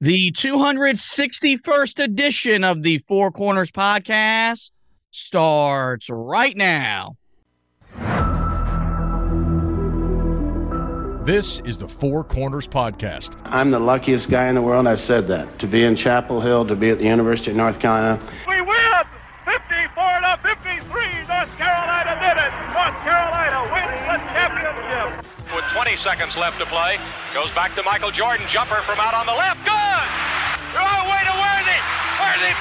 The 261st edition of the Four Corners podcast starts right now. This is the Four Corners Podcast. I'm the luckiest guy in the world. I've said that. To be in Chapel Hill, to be at the University of North Carolina. We win 54 to 53. North Carolina did it. North Carolina wins the championship. With 20 seconds left to play, goes back to Michael Jordan. Jumper from out on the left. Good. Oh, way to Worthy. Worthy five. The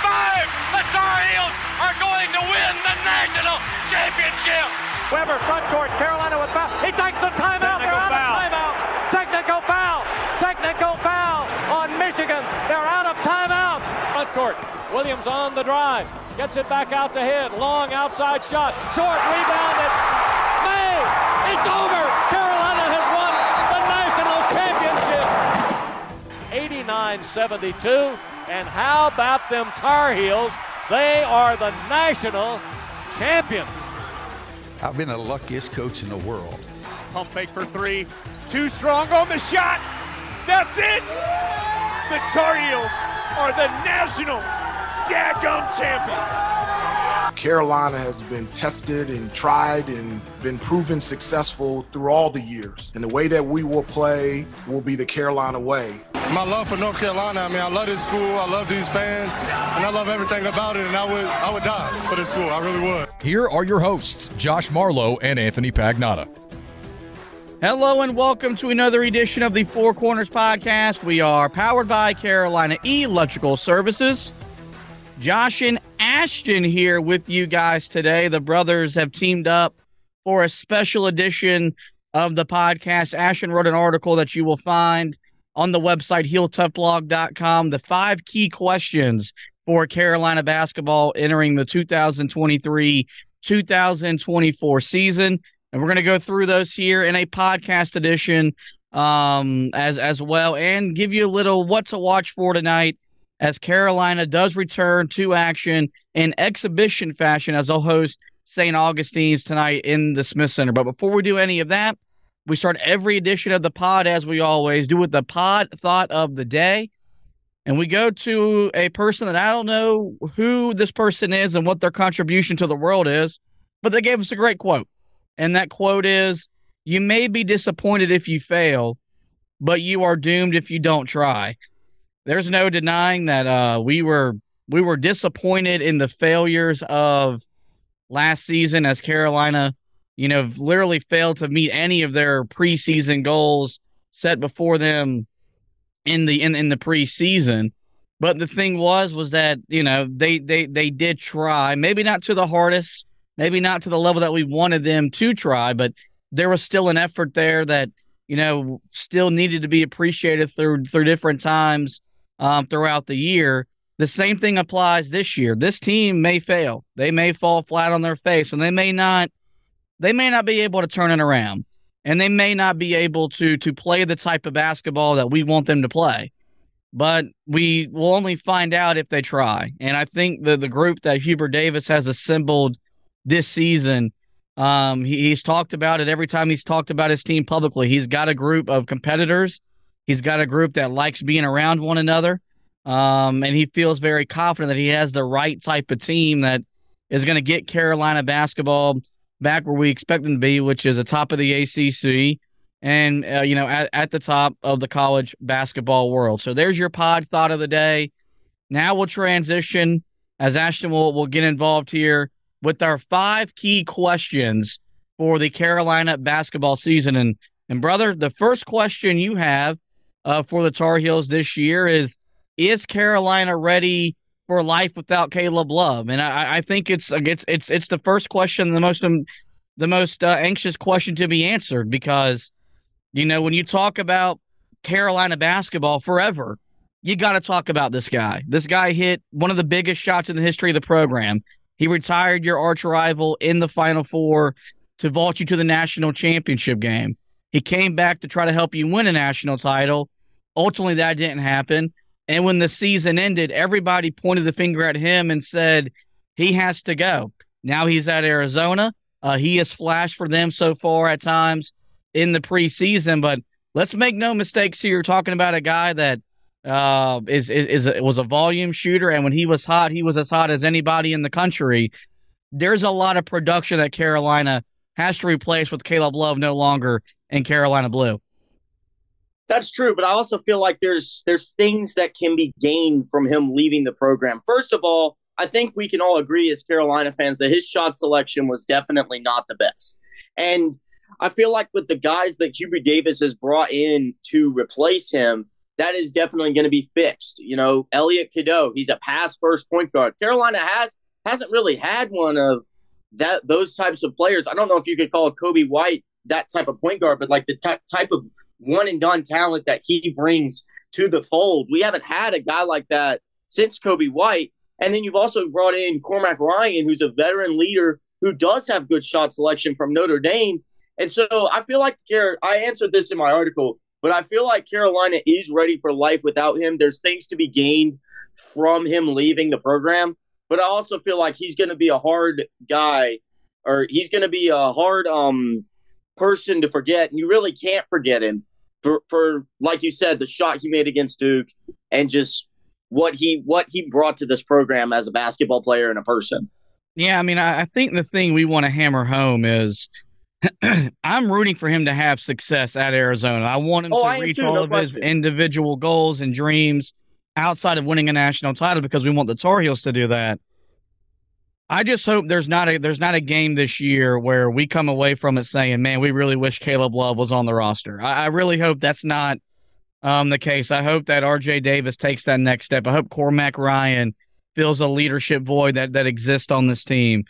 Tar Heels are going to win the national championship. Webber front court. Carolina with foul. He takes the timeout. They're out foul. of timeout. Technical foul. Technical foul on Michigan. They're out of timeout. Front court. Williams on the drive. Gets it back out to hit. Long outside shot. Short rebounded. May. It's over. Carolina has won the national championship. 89-72. And how about them Tar Heels? They are the national champions. I've been the luckiest coach in the world. Pump fake for three. Too strong on the shot. That's it. The Tar Heels are the national daggum champions. Carolina has been tested and tried and been proven successful through all the years. And the way that we will play will be the Carolina way. My love for North Carolina, I mean, I love this school, I love these fans, and I love everything about it, and I would I would die for this school. I really would. Here are your hosts, Josh Marlowe and Anthony Pagnotta. Hello and welcome to another edition of the Four Corners podcast. We are powered by Carolina Electrical Services. Josh and Ashtin here with you guys today. The brothers have teamed up for a special edition of the podcast. Ashtin wrote an article that you will find on the website heeltoughblog.com. The five key questions for Carolina basketball entering the 2023 2024 season. And we're going to go through those here in a podcast edition um, as as well and give you a little what to watch for tonight as Carolina does return to action in exhibition fashion as they'll host St. Augustine's tonight in the Smith Center. But before we do any of that, we start every edition of the pod as we always do with the pod thought of the day. And we go to a person that I don't know who this person is and what their contribution to the world is, but they gave us a great quote. And that quote is You may be disappointed if you fail, but you are doomed if you don't try. There's no denying that uh, we were we were disappointed in the failures of last season as Carolina, you know, literally failed to meet any of their preseason goals set before them in the in, in the preseason. But the thing was was that, you know, they they they did try, maybe not to the hardest, maybe not to the level that we wanted them to try, but there was still an effort there that, you know, still needed to be appreciated through through different times um, throughout the year. The same thing applies this year. This team may fail. They may fall flat on their face and they may not they may not be able to turn it around. And they may not be able to to play the type of basketball that we want them to play. But we will only find out if they try. And I think the the group that Hubert Davis has assembled this season um, he, he's talked about it every time he's talked about his team publicly. He's got a group of competitors. He's got a group that likes being around one another. Um, and he feels very confident that he has the right type of team that is going to get Carolina basketball back where we expect them to be, which is atop of the ACC and, uh, you know, at, at the top of the college basketball world. So there's your pod thought of the day. Now we'll transition as Ashtin will, will get involved here with our five key questions for the Carolina basketball season. And and brother, the first question you have uh, for the Tar Heels this year is: Is Carolina ready for life without Caleb Love? And I, I think it's it's it's it's the first question, the most um, the most uh, anxious question to be answered because you know when you talk about Carolina basketball forever, you got to talk about this guy. This guy hit one of the biggest shots in the history of the program. He retired your arch rival in the Final Four to vault you to the national championship game. He came back to try to help you win a national title. Ultimately, that didn't happen. And when the season ended, everybody pointed the finger at him and said he has to go. Now he's at Arizona. Uh, he has flashed for them so far at times in the preseason, but let's make no mistakes here. You're talking about a guy that uh, is is, is was a volume shooter, and when he was hot, he was as hot as anybody in the country. There's a lot of production that Carolina has to replace with Caleb Love no longer in Carolina blue. That's true, but I also feel like there's there's things that can be gained from him leaving the program. First of all, I think we can all agree as Carolina fans that his shot selection was definitely not the best. And I feel like with the guys that Hubert Davis has brought in to replace him, that is definitely going to be fixed. You know, Elliot Cadeau, he's a pass first point guard. Carolina has hasn't really had one of that those types of players. I don't know if you could call Coby White that type of point guard, but like the t- type of one and done talent that he brings to the fold. We haven't had a guy like that since Coby White. And then you've also brought in Cormac Ryan, who's a veteran leader who does have good shot selection from Notre Dame. And so I feel like I answered this in my article, but I feel like Carolina is ready for life without him. There's things to be gained from him leaving the program, but I also feel like he's going to be a hard guy or he's going to be a hard um person to forget, and you really can't forget him for, for like you said, the shot he made against Duke and just what he what he brought to this program as a basketball player and a person. Yeah, I mean, I, I think the thing we want to hammer home is I'm rooting for him to have success at Arizona. I want him oh, to reach all no of question. his individual goals and dreams outside of winning a national title because we want the Tar Heels to do that. I just hope there's not a there's not a game this year where we come away from it saying, "Man, we really wish Caleb Love was on the roster." I, I really hope that's not um, the case. I hope that R.J. Davis takes that next step. I hope Cormac Ryan fills a leadership void that that exists on this team.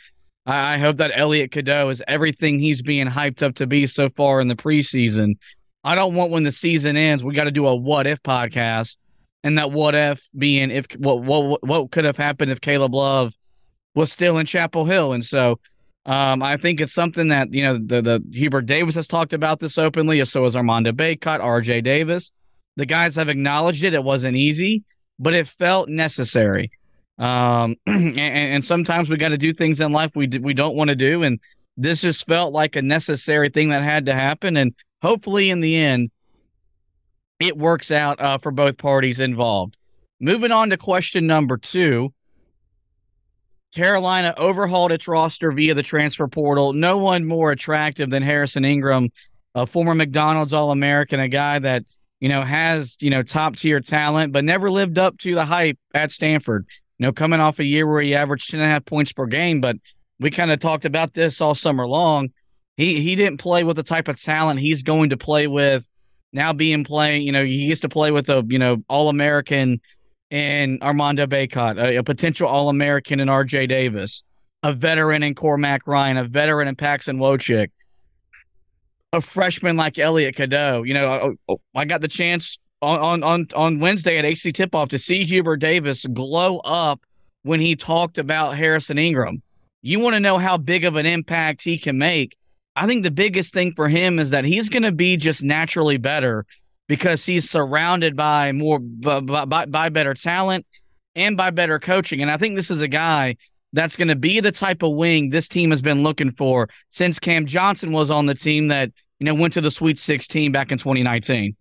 I, I hope that Elliot Cadeau is everything he's being hyped up to be so far in the preseason. I don't want when the season ends, we got to do a what if podcast, and that what if being if what what what could have happened if Caleb Love was still in Chapel Hill. And so um, I think it's something that, you know, the, the Hubert Davis has talked about this openly. So has Armando Bacot, RJ Davis. The guys have acknowledged it. It wasn't easy, but it felt necessary. Um, and, and, sometimes we got to do things in life we we don't want to do, and this just felt like a necessary thing that had to happen. And hopefully, in the end, it works out uh, for both parties involved. Moving on to question number two. Carolina overhauled its roster via the transfer portal. No one more attractive than Harrison Ingram, a former McDonald's All American, a guy that, you know, has, you know, top tier talent, but never lived up to the hype at Stanford. You know, coming off a year where he averaged 10 and a half points per game, but we kind of talked about this all summer long. He he didn't play with the type of talent he's going to play with now being playing, you know, he used to play with a, you know, all American and Armando Bacot, a, a potential All American in RJ Davis, a veteran in Cormac Ryan, a veteran in Paxson Wojcik, a freshman like Elliot Cadeau. You know, I, I got the chance on, on, on Wednesday at HC Tip Off to see Hubert Davis glow up when he talked about Harrison Ingram. You want to know how big of an impact he can make. I think the biggest thing for him is that he's going to be just naturally better because he's surrounded by more by, by, by better talent and by better coaching. And I think this is a guy that's going to be the type of wing this team has been looking for since Cam Johnson was on the team that you know went to the Sweet 16 back in 2019.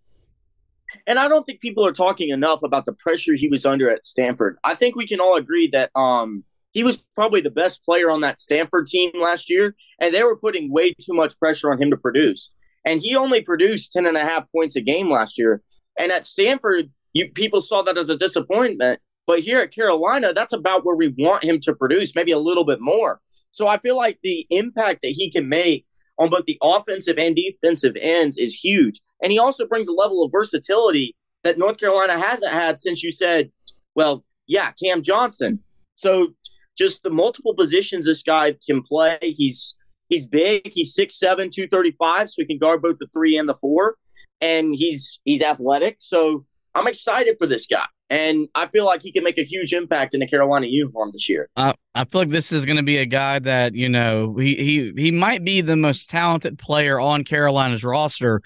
And I don't think people are talking enough about the pressure he was under at Stanford. I think we can all agree that um, he was probably the best player on that Stanford team last year, and they were putting way too much pressure on him to produce and he only produced 10 and a half points a game last year. And at Stanford, you people saw that as a disappointment. But here at Carolina, that's about where we want him to produce, maybe a little bit more. So I feel like the impact that he can make on both the offensive and defensive ends is huge. And he also brings a level of versatility that North Carolina hasn't had since you said, well, yeah, Cam Johnson. So just the multiple positions this guy can play. He's He's big. He's 6'7", 235, so he can guard both the three and the four. And he's he's athletic. So I'm excited for this guy, and I feel like he can make a huge impact in the Carolina uniform this year. Uh, I feel like this is going to be a guy that you know he he he might be the most talented player on Carolina's roster,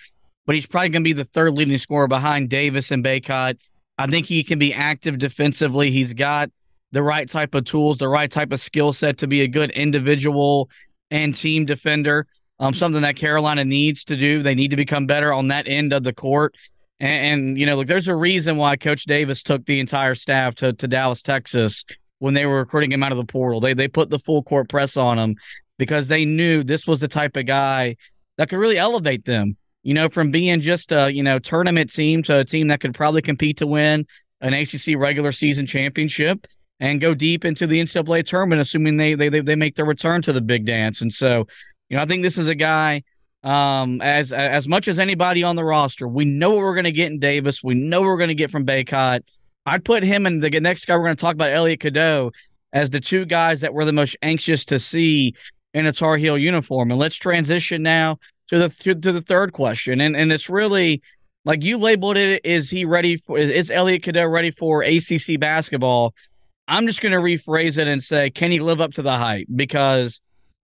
but he's probably going to be the third leading scorer behind Davis and Bacot. I think he can be active defensively. He's got the right type of tools, the right type of skill set to be a good individual and team defender. Um, something that Carolina needs to do. They need to become better on that end of the court. And, and, you know, look, there's a reason why Coach Davis took the entire staff to, to Dallas, Texas when they were recruiting him out of the portal. They they put the full court press on him because they knew this was the type of guy that could really elevate them. You know, from being just a you know tournament team to a team that could probably compete to win an ACC regular season championship and go deep into the NCAA tournament, assuming they they they make their return to the big dance. And so, you know, I think this is a guy um, as as much as anybody on the roster. We know what we're going to get in Davis. We know what we're going to get from Bacot. I'd put him and the next guy we're going to talk about, Elliot Cadeau, as the two guys that we're the most anxious to see in a Tar Heel uniform. And let's transition now to the to, to the third question, and and it's really like you labeled it. Is he ready for? Is, is Elliot Cadeau ready for ACC basketball? I'm just going to rephrase it and say, can he live up to the hype? Because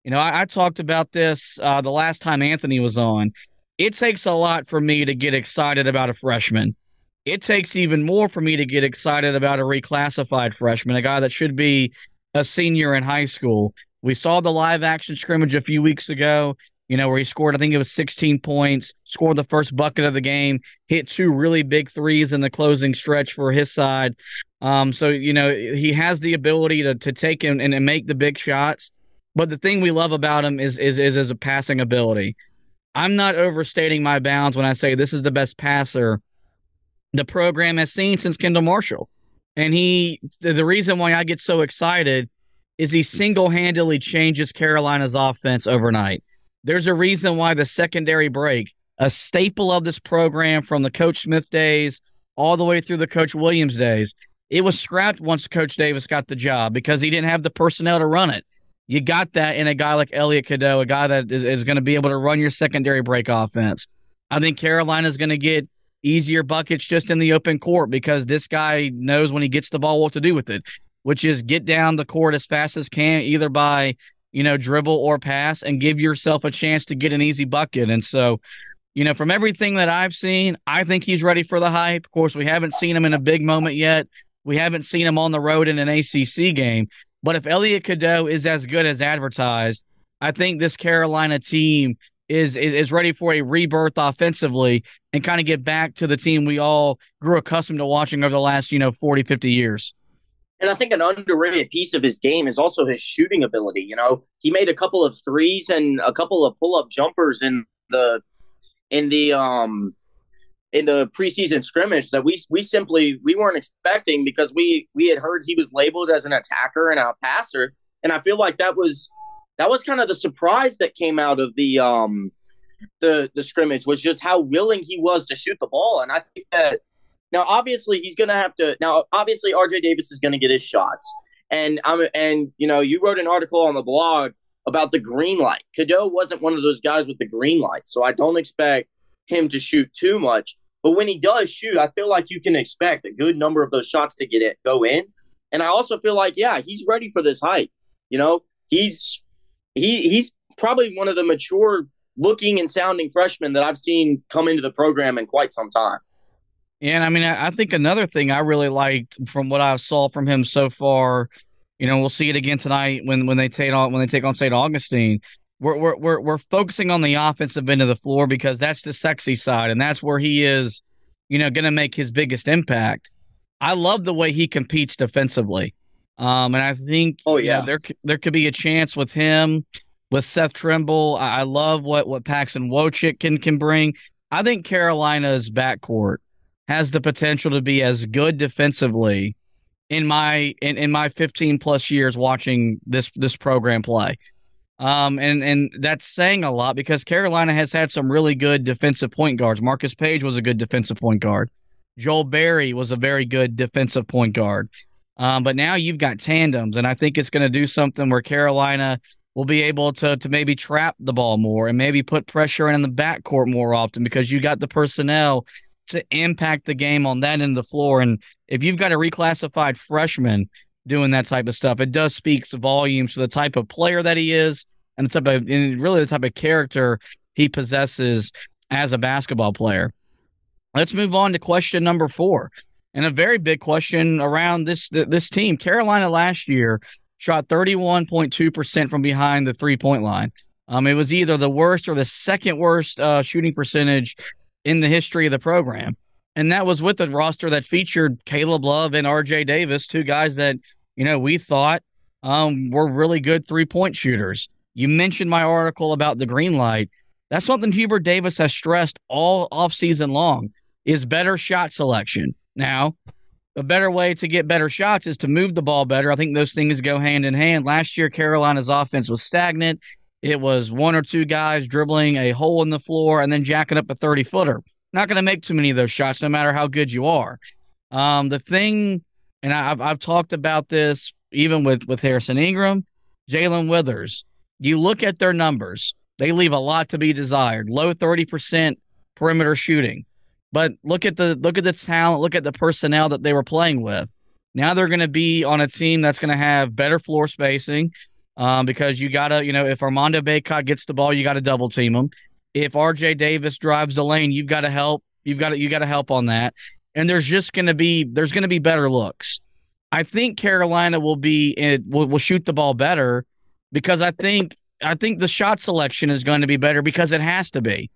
you know, I, I talked about this uh, the last time Anthony was on. It takes a lot for me to get excited about a freshman. It takes even more for me to get excited about a reclassified freshman, a guy that should be a senior in high school. We saw the live action scrimmage a few weeks ago, you know, where he scored, I think it was 16 points, scored the first bucket of the game, hit two really big threes in the closing stretch for his side. Um, so, you know, he has the ability to, to take him and, and make the big shots. But the thing we love about him is is is his passing ability. I'm not overstating my bounds when I say this is the best passer the program has seen since Kendall Marshall. And he the reason why I get so excited is he single-handedly changes Carolina's offense overnight. There's a reason why the secondary break, a staple of this program from the Coach Smith days all the way through the Coach Williams days, it was scrapped once Coach Davis got the job because he didn't have the personnel to run it. You got that in a guy like Elliot Cadeau, a guy that is, is going to be able to run your secondary break offense. I think Carolina's going to get easier buckets just in the open court because this guy knows when he gets the ball what to do with it, which is get down the court as fast as can, either by you know dribble or pass, and give yourself a chance to get an easy bucket. And so, you know, from everything that I've seen, I think he's ready for the hype. Of course, we haven't seen him in a big moment yet. We haven't seen him on the road in an ACC game, but if Elliot Cadeau is as good as advertised, I think this Carolina team is, is is ready for a rebirth offensively and kind of get back to the team we all grew accustomed to watching over the last, you know, 40, 50 years. And I think an underrated piece of his game is also his shooting ability. You know, he made a couple of threes and a couple of pull up jumpers in the in the um in the preseason scrimmage that we we simply we weren't expecting because we we had heard he was labeled as an attacker and a passer, and I feel like that was that was kind of the surprise that came out of the um the the scrimmage was just how willing he was to shoot the ball, and I think that now obviously he's going to have to now obviously RJ Davis is going to get his shots, and I'm and you know you wrote an article on the blog about the green light. Cadeau wasn't one of those guys with the green light, so I don't expect him to shoot too much. But when he does shoot, I feel like you can expect a good number of those shots to get it go in. And I also feel like, yeah, he's ready for this hype. You know, he's he he's probably one of the mature looking and sounding freshmen that I've seen come into the program in quite some time. And I mean, I, I think another thing I really liked from what I saw from him so far, you know, we'll see it again tonight when when they take on when they take on St. Augustine. We're, we're we're we're focusing on the offensive end of the floor because that's the sexy side, and that's where he is, you know, going to make his biggest impact. I love the way he competes defensively. Um, and I think oh yeah, know, there there could be a chance with him, with Seth Trimble. I, I love what what Paxson Wojcik can can bring. I think Carolina's backcourt has the potential to be as good defensively in my in, in my 15 plus years watching this this program play. Um, and and that's saying a lot because Carolina has had some really good defensive point guards. Marcus Paige was a good defensive point guard. Joel Berry was a very good defensive point guard. Um, but now you've got tandems, and I think it's going to do something where Carolina will be able to to maybe trap the ball more and maybe put pressure in the backcourt more often because you got the personnel to impact the game on that end of the floor. And if you've got a reclassified freshman doing that type of stuff, it does speaks volumes to the type of player that he is and the type of and really the type of character he possesses as a basketball player. Let's move on to question number four. And a very big question around this this team. Carolina last year shot 31.2% from behind the three point line. Um, it was either the worst or the second worst uh, shooting percentage in the history of the program. And that was with a roster that featured Caleb Love and RJ Davis, two guys that, you know, we thought um, were really good three point shooters. You mentioned my article about the green light. That's something Hubert Davis has stressed all offseason long is better shot selection. Now, a better way to get better shots is to move the ball better. I think those things go hand in hand. Last year, Carolina's offense was stagnant. It was one or two guys dribbling a hole in the floor and then jacking up a 30 footer. Not going to make too many of those shots, no matter how good you are. Um, the thing, and I've, I've talked about this even with, with Harrison Ingram, Jae'Lyn Withers. You look at their numbers, they leave a lot to be desired. Low 30% perimeter shooting. But look at the look at the talent, look at the personnel that they were playing with. Now they're going to be on a team that's going to have better floor spacing um, because you got to, you know, if Armando Bacot gets the ball, you got to double team him. If RJ Davis drives the lane, you've got to help. You've got to you got to help on that. And there's just going to be there's going to be better looks. I think Carolina will be it will, will shoot the ball better because I think I think the shot selection is going to be better because it has to be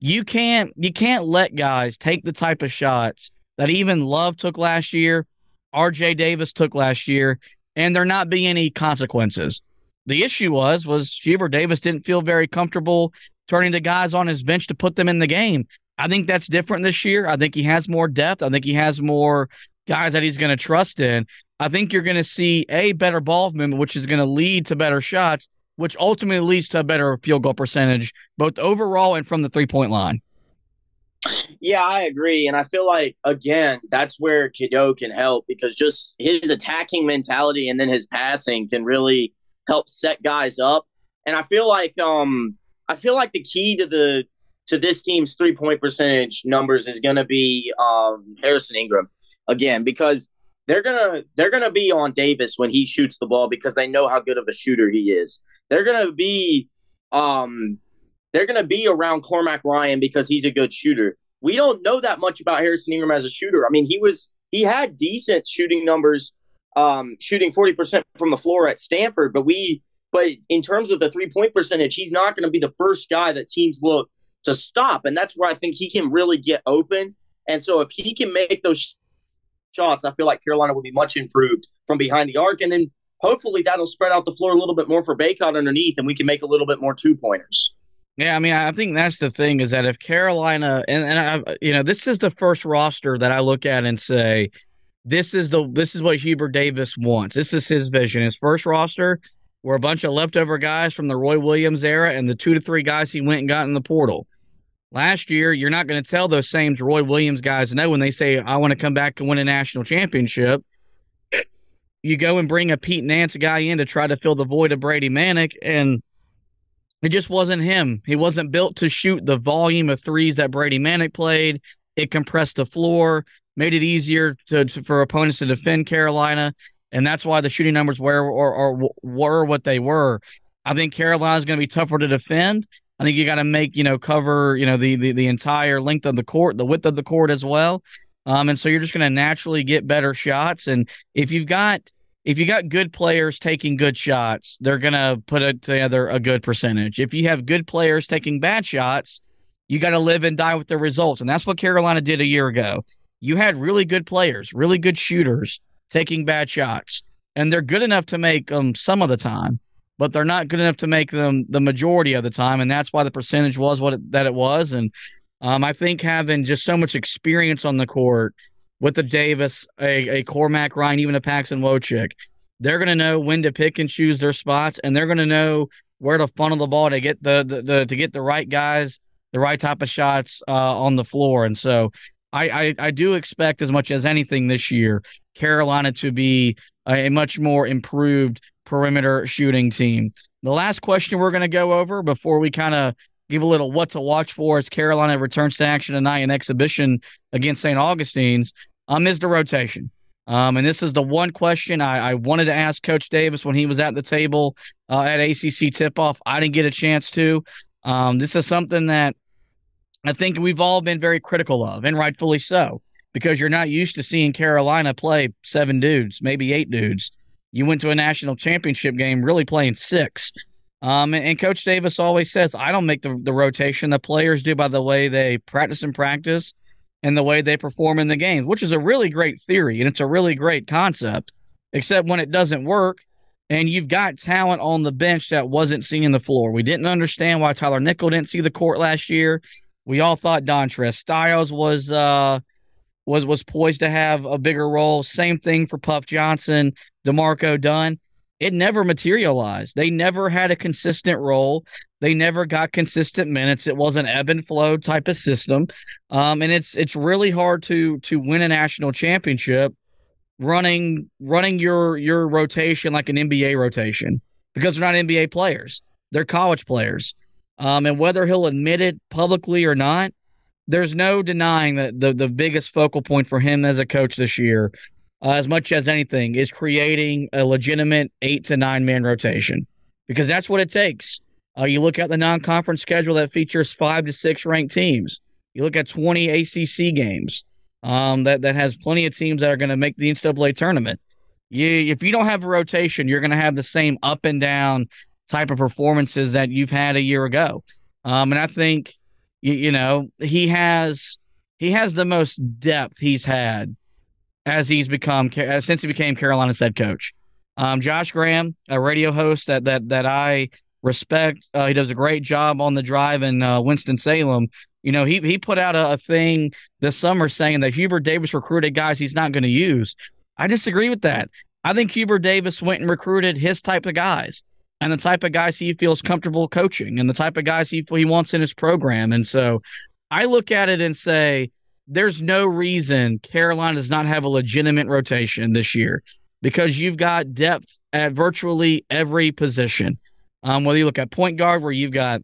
you can't you can't let guys take the type of shots that even Love took last year, RJ Davis took last year, and there not be any consequences. The issue was was Hubert Davis didn't feel very comfortable turning to guys on his bench to put them in the game. I think that's different this year. I think he has more depth. I think he has more guys that he's going to trust in. I think you're going to see a better ball movement, which is going to lead to better shots, which ultimately leads to a better field goal percentage, both overall and from the three point line. Yeah, I agree. And I feel like, again, that's where Cadeau can help because just his attacking mentality and then his passing can really help set guys up. And I feel like um I feel like the key to the to this team's three point percentage numbers is gonna be um Harrison Ingram again because they're gonna they're gonna be on Davis when he shoots the ball because they know how good of a shooter he is they're gonna be um they're gonna be around Cormac Ryan because he's a good shooter. We don't know that much about Harrison Ingram as a shooter. I mean, he was he had decent shooting numbers, um, shooting forty percent from the floor at Stanford, but we but in terms of the three point percentage, he's not going to be the first guy that teams look to stop, and that's where I think he can really get open. And so if he can make those shots, I feel like Carolina will be much improved from behind the arc. And then hopefully that'll spread out the floor a little bit more for Bacot underneath, and we can make a little bit more two pointers. Yeah, I mean, I think that's the thing is that if Carolina and, and I, you know, this is the first roster that I look at and say, this is the this is what Hubert Davis wants. This is his vision. His first roster were a bunch of leftover guys from the Roy Williams era and the two to three guys he went and got in the portal. Last year, you're not going to tell those same Roy Williams guys no when they say, I want to come back and win a national championship you go and bring a Pete Nance guy in to try to fill the void of Brady Manek, and it just wasn't him. He wasn't built to shoot the volume of threes that Brady Manek played. It compressed the floor, made it easier to, to for opponents to defend Carolina, and that's why the shooting numbers were or, or were what they were. I think Carolina's going to be tougher to defend. I think you got to make you know cover you know the, the the entire length of the court, the width of the court as well. Um, and so you're just going to naturally get better shots. And if you've got if you got good players taking good shots, they're going to put it together a good percentage. If you have good players taking bad shots, you got to live and die with the results. And that's what Carolina did a year ago. You had really good players, really good shooters taking bad shots, and they're good enough to make them some of the time, but they're not good enough to make them the majority of the time. And that's why the percentage was what it, that it was. And um, I think having just so much experience on the court with the Davis, a, a Cormac Ryan, even a Paxson Wojcik, they're going to know when to pick and choose their spots, and they're going to know where to funnel the ball to get the, the, the, to get the right guys, the right type of shots uh, on the floor. And so I, I, I do expect as much as anything this year, Carolina to be a, a much more improved perimeter shooting team. The last question we're going to go over before we kind of give a little what to watch for as Carolina returns to action tonight in exhibition against St. Augustine's, um, is the rotation. Um, and this is the one question I, I, wanted to ask Coach Davis when he was at the table uh, at ACC tip off. I didn't get a chance to. Um, this is something that I think we've all been very critical of, and rightfully so, because you're not used to seeing Carolina play seven dudes, maybe eight dudes. You went to a national championship game really playing six. Um, and, Coach Davis always says, I don't make the, the rotation. The players do by the way they practice and practice and the way they perform in the games, which is a really great theory and it's a really great concept, except when it doesn't work and you've got talent on the bench that wasn't seeing the floor. We didn't understand why Tyler Nickel didn't see the court last year. We all thought Dontrez Styles was uh was was poised to have a bigger role. Same thing for Puff Johnson, D'Marco Dunn. It never materialized. They never had a consistent role. They never got consistent minutes. It was an ebb and flow type of system, um, and it's it's really hard to to win a national championship running running your your rotation like an NBA rotation because they're not NBA players. They're college players. Um, and whether he'll admit it publicly or not, there's no denying that the the biggest focal point for him as a coach this year, uh, as much as anything, is creating a legitimate eight to nine man rotation because that's what it takes. Uh, you look at the non conference schedule that features five to six ranked teams. You look at 20 ACC games um, that, that has plenty of teams that are going to make the NCAA tournament. You, if you don't have a rotation, you're going to have the same up and down type of performances that you've had a year ago. Um, and I think, you, you know, he has he has the most depth he's had as he's become since he became Carolina's head coach. Um, Josh Graham, a radio host that that that I respect. Uh, he does a great job on the drive in uh, Winston Salem. You know, he he put out a, a thing this summer saying that Hubert Davis recruited guys he's not going to use. I disagree with that. I think Hubert Davis went and recruited his type of guys and the type of guys he feels comfortable coaching and the type of guys he he wants in his program. And so I look at it and say there's no reason Carolina does not have a legitimate rotation this year because you've got depth at virtually every position. Um, whether you look at point guard, where you've got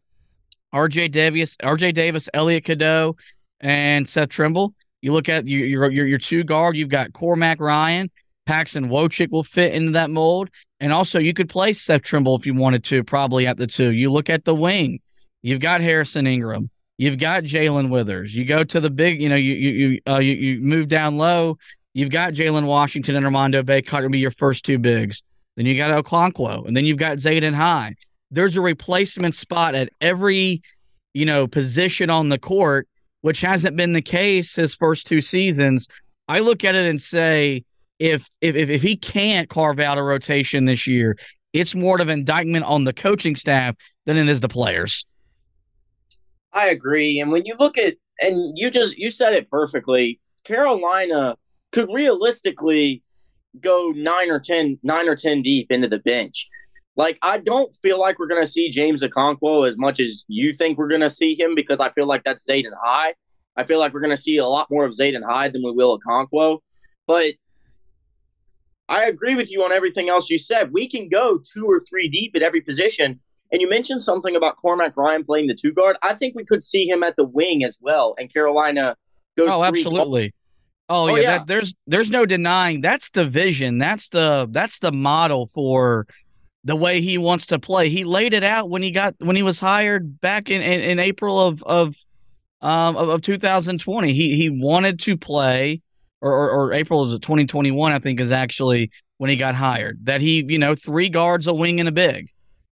RJ Davis, RJ Davis, Elliot Cadeau, and Seth Trimble. You look at your your your, two guard, you've got Cormac Ryan, Paxson Wojcik will fit into that mold. And also you could play Seth Trimble if you wanted to, probably at the two. You look at the wing, you've got Harrison Ingram, you've got Jae'Lyn Withers. You go to the big, you know, you you you uh, you, you move down low, you've got Jalen Washington and Armando Bacot to be your first two bigs. Then you got Okonkwo, and then you've got Zayden High there's a replacement spot at every, you know, position on the court, which hasn't been the case his first two seasons. I look at it and say, if if if he can't carve out a rotation this year, it's more of an indictment on the coaching staff than it is the players. I agree. And when you look at and you just you said it perfectly, Carolina could realistically go nine or ten, nine or ten deep into the bench. Like, I don't feel like we're to see James Okonkwo as much as you think we're to see him because I feel like that's Zayden High. I feel like we're to see a lot more of Zayden High than we will Okonkwo. But I agree with you on everything else you said. We can go two or three deep at every position. And you mentioned something about Cormac Ryan playing the two guard. I think we could see him at the wing as well. And Carolina goes. Oh, absolutely. Oh, oh yeah, yeah. That, there's there's no denying that's the vision. That's the that's the model for the way he wants to play. He laid it out when he got when he was hired back in in, in April of of um of, of 2020. He he wanted to play or, or, or April of 2021 I think is actually when he got hired. That he, you know, three guards, a wing and a big.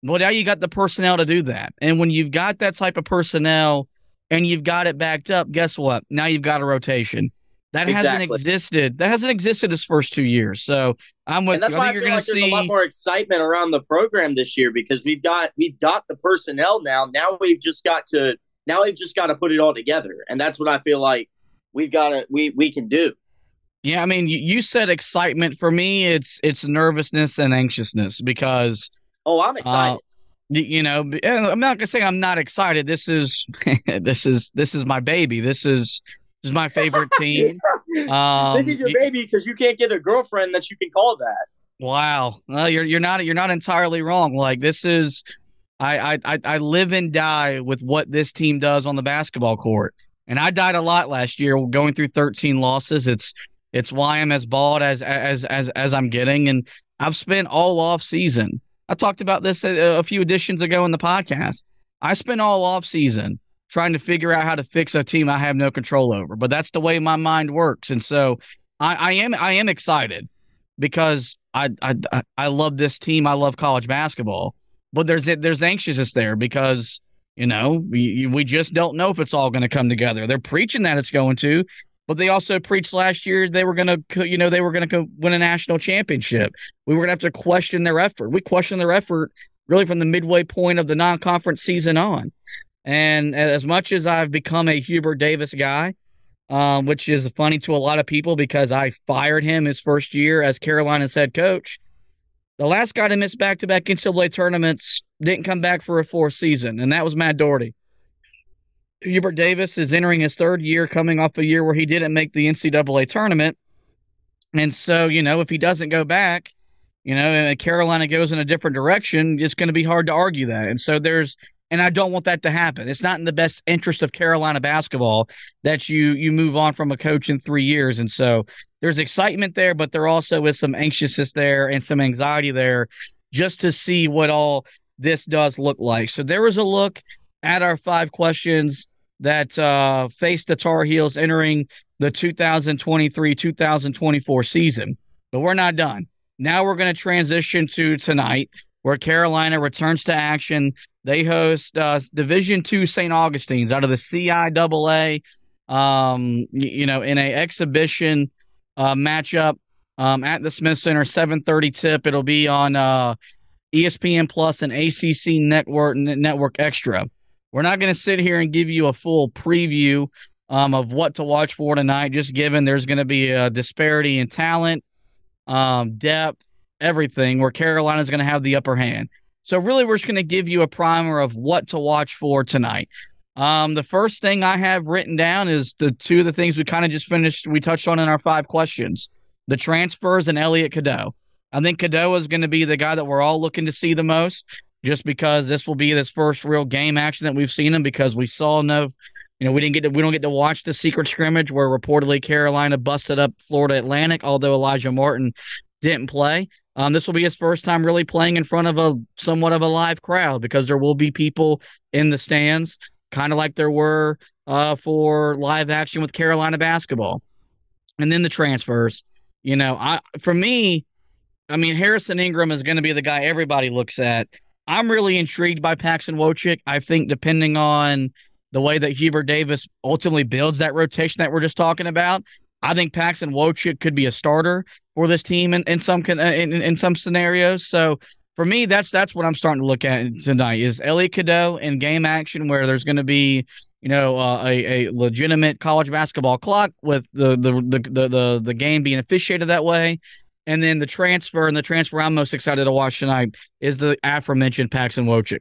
Well, now you got the personnel to do that. And when you've got that type of personnel and you've got it backed up, guess what? Now you've got a rotation. That exactly. hasn't existed. That hasn't existed his first two years. So I'm with. And that's you. why I, I feel like see... there's a lot more excitement around the program this year because we've got we've got the personnel now. Now we've just got to now we've just got to put it all together, and that's what I feel like we've got to we we can do. Yeah, I mean, you said excitement. For me, it's it's nervousness and anxiousness because. Oh, I'm excited. Uh, you know, I'm not gonna say I'm not excited. This is this is this is my baby. This is this is my favorite team. Um, this is your baby because you can't get a girlfriend that you can call that. Wow, well, you're you're not you're not entirely wrong. Like this is, I, I I live and die with what this team does on the basketball court. And I died a lot last year going through 13 losses. It's it's why I'm as bald as as as as I'm getting and I've spent all off season. I talked about this a, a few editions ago in the podcast. I spent all off season trying to figure out how to fix a team I have no control over. But that's the way my mind works. And so I, I am I am excited because I, I I love this team. I love college basketball but there's there's anxiousness there because you know we we just don't know if it's all going to come together. They're preaching that it's going to, but they also preached last year they were going to you know they were going to win a national championship. We were going to have to question their effort. We questioned their effort really from the midway point of the non-conference season on. And as much as I've become a Hubert Davis guy, um, which is funny to a lot of people because I fired him his first year as Carolina's head coach. The last guy to miss back to back NCAA tournaments didn't come back for a fourth season, and that was Matt Doherty. Hubert Davis is entering his third year, coming off a year where he didn't make the NCAA tournament. And so, you know, if he doesn't go back, you know, and Carolina goes in a different direction, it's going to be hard to argue that. And so there's and I don't want that to happen. It's not in the best interest of Carolina basketball that you you move on from a coach in three years. And so there's excitement there, but there also is some anxiousness there and some anxiety there just to see what all this does look like. So there was a look at our five questions that uh, face the Tar Heels entering the 2023 2024 season. But we're not done. Now we're going to transition to tonight where Carolina returns to action. They host uh, Division Two St. Augustine's out of the CIAA. Um, you know, in a exhibition uh, matchup um, at the Smith Center, 7:30 tip. It'll be on uh, ESPN Plus and ACC Network Network Extra. We're not going to sit here and give you a full preview um, of what to watch for tonight, just given there's going to be a disparity in talent, um, depth, everything, where Carolina's going to have the upper hand. So, really, we're just going to give you a primer of what to watch for tonight. Um, the first thing I have written down is the two of the things we kind of just finished, we touched on in our five questions the transfers and Elliot Cadeau. I think Cadeau is going to be the guy that we're all looking to see the most, just because this will be this first real game action that we've seen him because we saw no, you know, we didn't get to, we don't get to watch the secret scrimmage where reportedly Carolina busted up Florida Atlantic, although Alijah Martin didn't play. Um, this will be his first time really playing in front of a somewhat of a live crowd because there will be people in the stands, kind of like there were uh, for live action with Carolina basketball. And then the transfers. You know, I for me, I mean Harrison Ingram is going to be the guy everybody looks at. I'm really intrigued by Paxson Wojcik. I think depending on the way that Hubert Davis ultimately builds that rotation that we're just talking about, I think Paxson Wojcik could be a starter for this team in, in some in, in some scenarios. So for me, that's that's what I'm starting to look at tonight is Elliot Cadeau in game action where there's going to be you know uh, a, a legitimate college basketball clock with the the, the the the the game being officiated that way. And then the transfer and the transfer I'm most excited to watch tonight is the aforementioned Paxson Wojcik.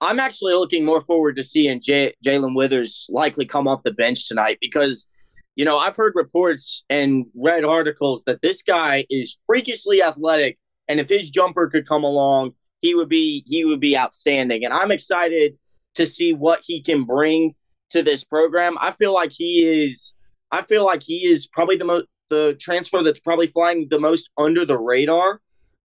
I'm actually looking more forward to seeing J- Jae'Lyn Withers likely come off the bench tonight because you know, I've heard reports and read articles that this guy is freakishly athletic, and if his jumper could come along, he would be he would be outstanding. And I'm excited to see what he can bring to this program. I feel like he is I feel like he is probably the most the transfer that's probably flying the most under the radar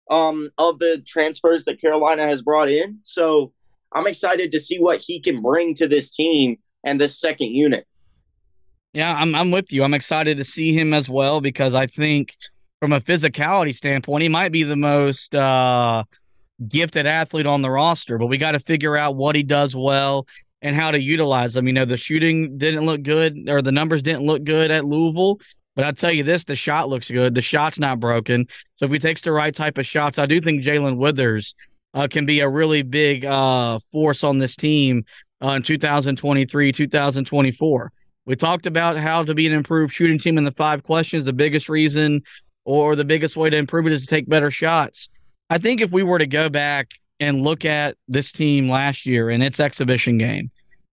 um, of the transfers that Carolina has brought in. So I'm excited to see what he can bring to this team and this second unit. Yeah, I'm I'm with you. I'm excited to see him as well because I think from a physicality standpoint, he might be the most uh, gifted athlete on the roster. But we got to figure out what he does well and how to utilize him. You know, the shooting didn't look good, or the numbers didn't look good at Louisville. But I'll tell you this: the shot looks good. The shot's not broken. So if he takes the right type of shots, I do think Jae'Lyn Withers uh, can be a really big uh, force on this team uh, in 2023, 2024. We talked about how to be an improved shooting team in the five questions. The biggest reason or the biggest way to improve it is to take better shots. I think if we were to go back and look at this team last year in its exhibition game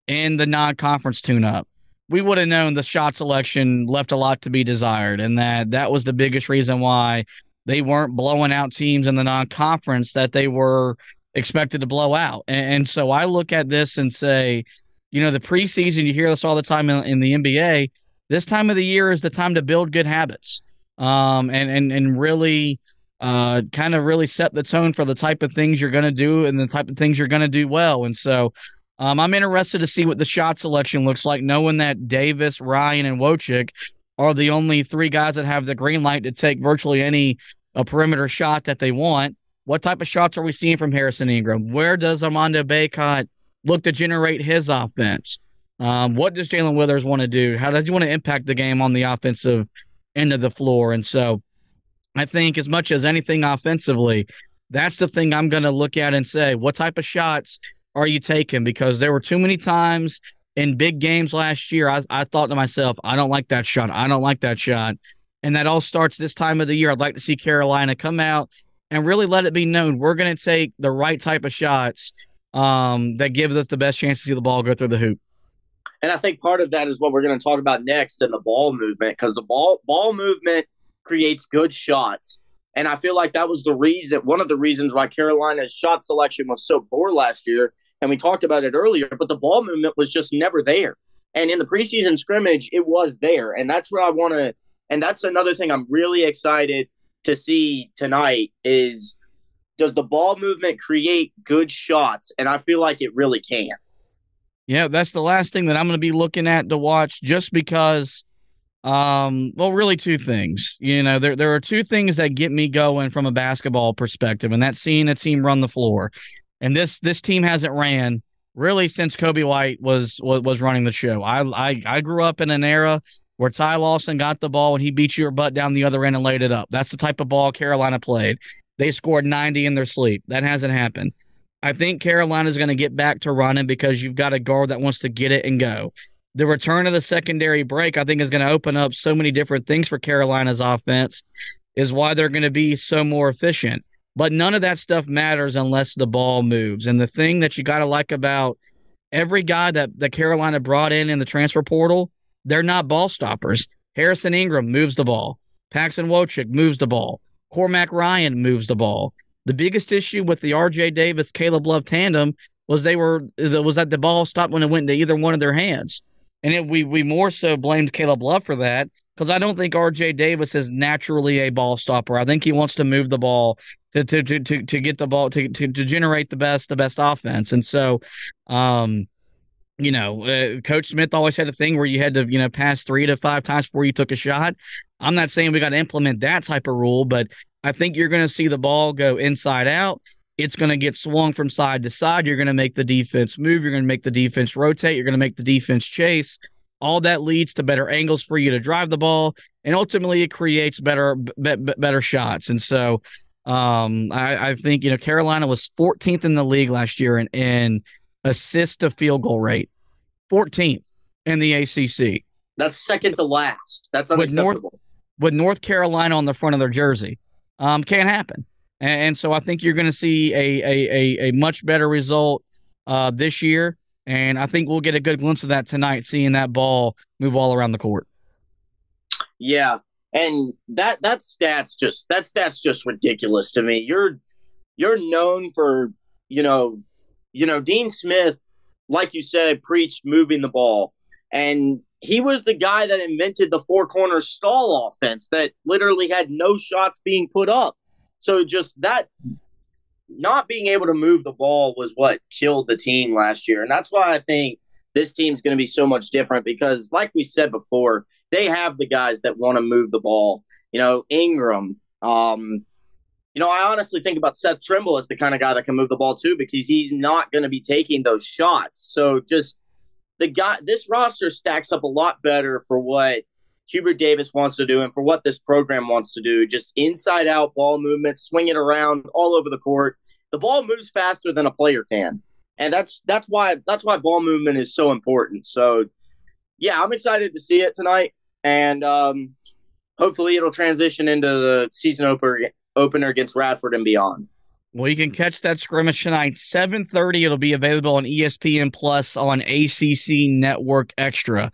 and the non conference tune up, we would have known the shot selection left a lot to be desired and that that was the biggest reason why they weren't blowing out teams in the non conference that they were expected to blow out. And, and, so I look at this and say, you know, the preseason, you hear this all the time in, in the NBA. This time of the year is the time to build good habits um, and, and, and really uh, kind of really set the tone for the type of things you're going to do and the type of things you're going to do well. And so um, I'm interested to see what the shot selection looks like, knowing that Davis, Ryan, and Wojcik are the only three guys that have the green light to take virtually any uh, perimeter shot that they want. What type of shots are we seeing from Harrison Ingram? Where does Armando Bacot look to generate his offense? Um, what does Jae'Lyn Withers want to do? How does he want to impact the game on the offensive end of the floor? And so I think as much as anything offensively, that's the thing I'm going to look at and say, what type of shots are you taking? Because there were too many times in big games last year, I, I thought to myself, I don't like that shot. I don't like that shot. And that all starts this time of the year. I'd like to see Carolina come out and really let it be known we're going to take the right type of shots um, that give us the best chance to see the ball go through the hoop. And I think part of that is what we're going to talk about next in the ball movement because the ball ball movement creates good shots. And I feel like that was the reason, one of the reasons why Carolina's shot selection was so poor last year and we talked about it earlier, but the ball movement was just never there. And in the preseason scrimmage, it was there. And that's where I want to, and that's another thing I'm really excited to see tonight is does the ball movement create good shots? And I feel like it really can. Yeah, that's the last thing that I'm going to be looking at to watch just because um well really two things. You know, there there are two things that get me going from a basketball perspective and that's seeing a team run the floor. And this this team hasn't ran really since Coby White was was, was running the show. I, I I grew up in an era where Ty Lawson got the ball and he beat your butt down the other end and laid it up. That's the type of ball Carolina played. They scored 90 in their sleep. That hasn't happened. I think Carolina's going to get back to running because you've got a guard that wants to get it and go. The return of the secondary break, I think, is going to open up so many different things for Carolina's offense, is why they're going to be so more efficient. But none of that stuff matters unless the ball moves. And the thing that you got to like about every guy that, that Carolina brought in in the transfer portal, they're not ball stoppers. Harrison Ingram moves the ball. Paxson Wojcik moves the ball. Cormac Ryan moves the ball. The biggest issue with the RJ Davis Caleb Love tandem was they were was that the ball stopped when it went into either one of their hands. And it, we we more so blamed Caleb Love for that because I don't think RJ Davis is naturally a ball stopper. I think he wants to move the ball to to to to, to get the ball to, to to generate the best the best offense. And so, um, you know, uh, Coach Smith always had a thing where you had to you know pass three to five times before you took a shot. I'm not saying we got to implement that type of rule, but I think you're going to see the ball go inside out. It's going to get swung from side to side. You're going to make the defense move. You're going to make the defense rotate. You're going to make the defense chase all that leads to better angles for you to drive the ball, and ultimately it creates better b- better shots. And so, um, I, I, think you know Carolina was 14th in the league last year in, in assist to field goal rate, 14th in the ACC. That's second to last. That's unacceptable. With North, with North Carolina on the front of their jersey, um, can't happen. And, and so I think you're going to see a, a a a much better result uh, this year. And I think we'll get a good glimpse of that tonight, seeing that ball move all around the court. Yeah. And that that stat's just that stat's just ridiculous to me. You're you're known for, you know, you know, Dean Smith, like you said, preached moving the ball. And he was the guy that invented the four corner stall offense that literally had no shots being put up. So just that not being able to move the ball was what killed the team last year. And that's why I think this team's going to be so much different because, like we said before, they have the guys that want to move the ball. You know, Ingram. Um, you know, I honestly think about Seth Trimble as the kind of guy that can move the ball too because he's not going to be taking those shots. So just the guy, this roster stacks up a lot better for what Hubert Davis wants to do and for what this program wants to do. Just inside out ball movement, swing it around all over the court. The ball moves faster than a player can. And that's that's why that's why ball movement is so important. So yeah, I'm excited to see it tonight. And um, hopefully it'll transition into the season opener opener against Radford and beyond. Well, you can catch that scrimmage tonight, 7:30. It'll be available on ESPN Plus on ACC Network Extra.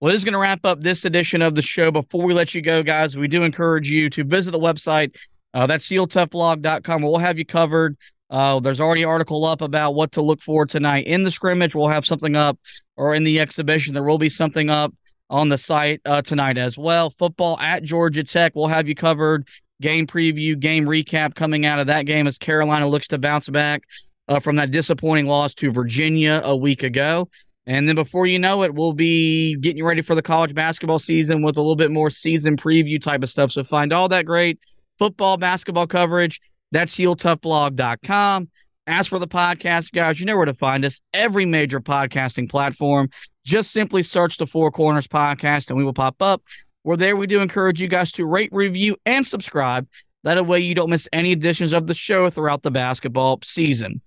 Well, this is going to wrap up this edition of the show. Before we let you go, guys, we do encourage you to visit the website. Uh, that's heeltoughblog.com. We'll have you covered Uh, there's already an article up about what to look for tonight in the scrimmage. We'll have something up, or in the exhibition, there will be something up on the site uh, tonight as well. Football at Georgia Tech. We'll have you covered. Game preview, game recap coming out of that game as Carolina looks to bounce back uh, from that disappointing loss to Virginia a week ago. And then before you know it, we'll be getting you ready for the college basketball season with a little bit more season preview type of stuff. So find all that great football, basketball coverage. That's heeltoughblog.com. As for the podcast, guys, you know where to find us. Every major podcasting platform. Just simply search the Four Corners Podcast and we will pop up. We're there. We do encourage you guys to rate, review, and subscribe. That way you don't miss any editions of the show throughout the basketball season.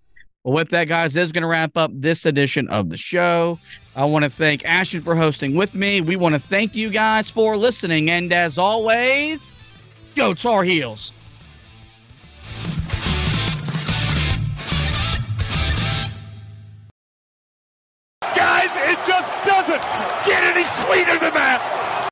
Well, with that, guys, this is going to wrap up this edition of the show. I want to thank Ashtin for hosting with me. We want to thank you guys for listening. And as always, go Tar Heels. doesn't get any sweeter than that.